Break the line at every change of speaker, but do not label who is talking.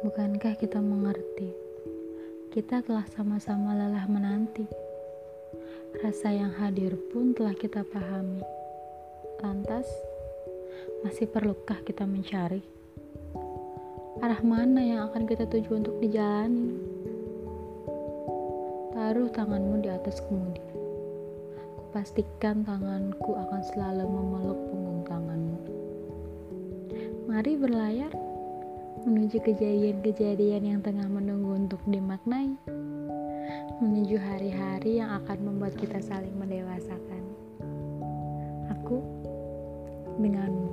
Akankah kita mengerti? Kita telah sama-sama lelah menanti. Rasa yang hadir pun telah kita pahami. Lantas, masih perlukah kita mencari? Arah mana yang akan kita tuju untuk dijalani? Taruh tanganmu di atas kemudi. Kupastikan tanganku akan selalu memeluk punggung tanganmu. Mari berlayar menuju kejadian-kejadian yang tengah menunggu untuk dimaknai, menuju hari-hari yang akan membuat kita saling mendewasakan. Aku denganmu.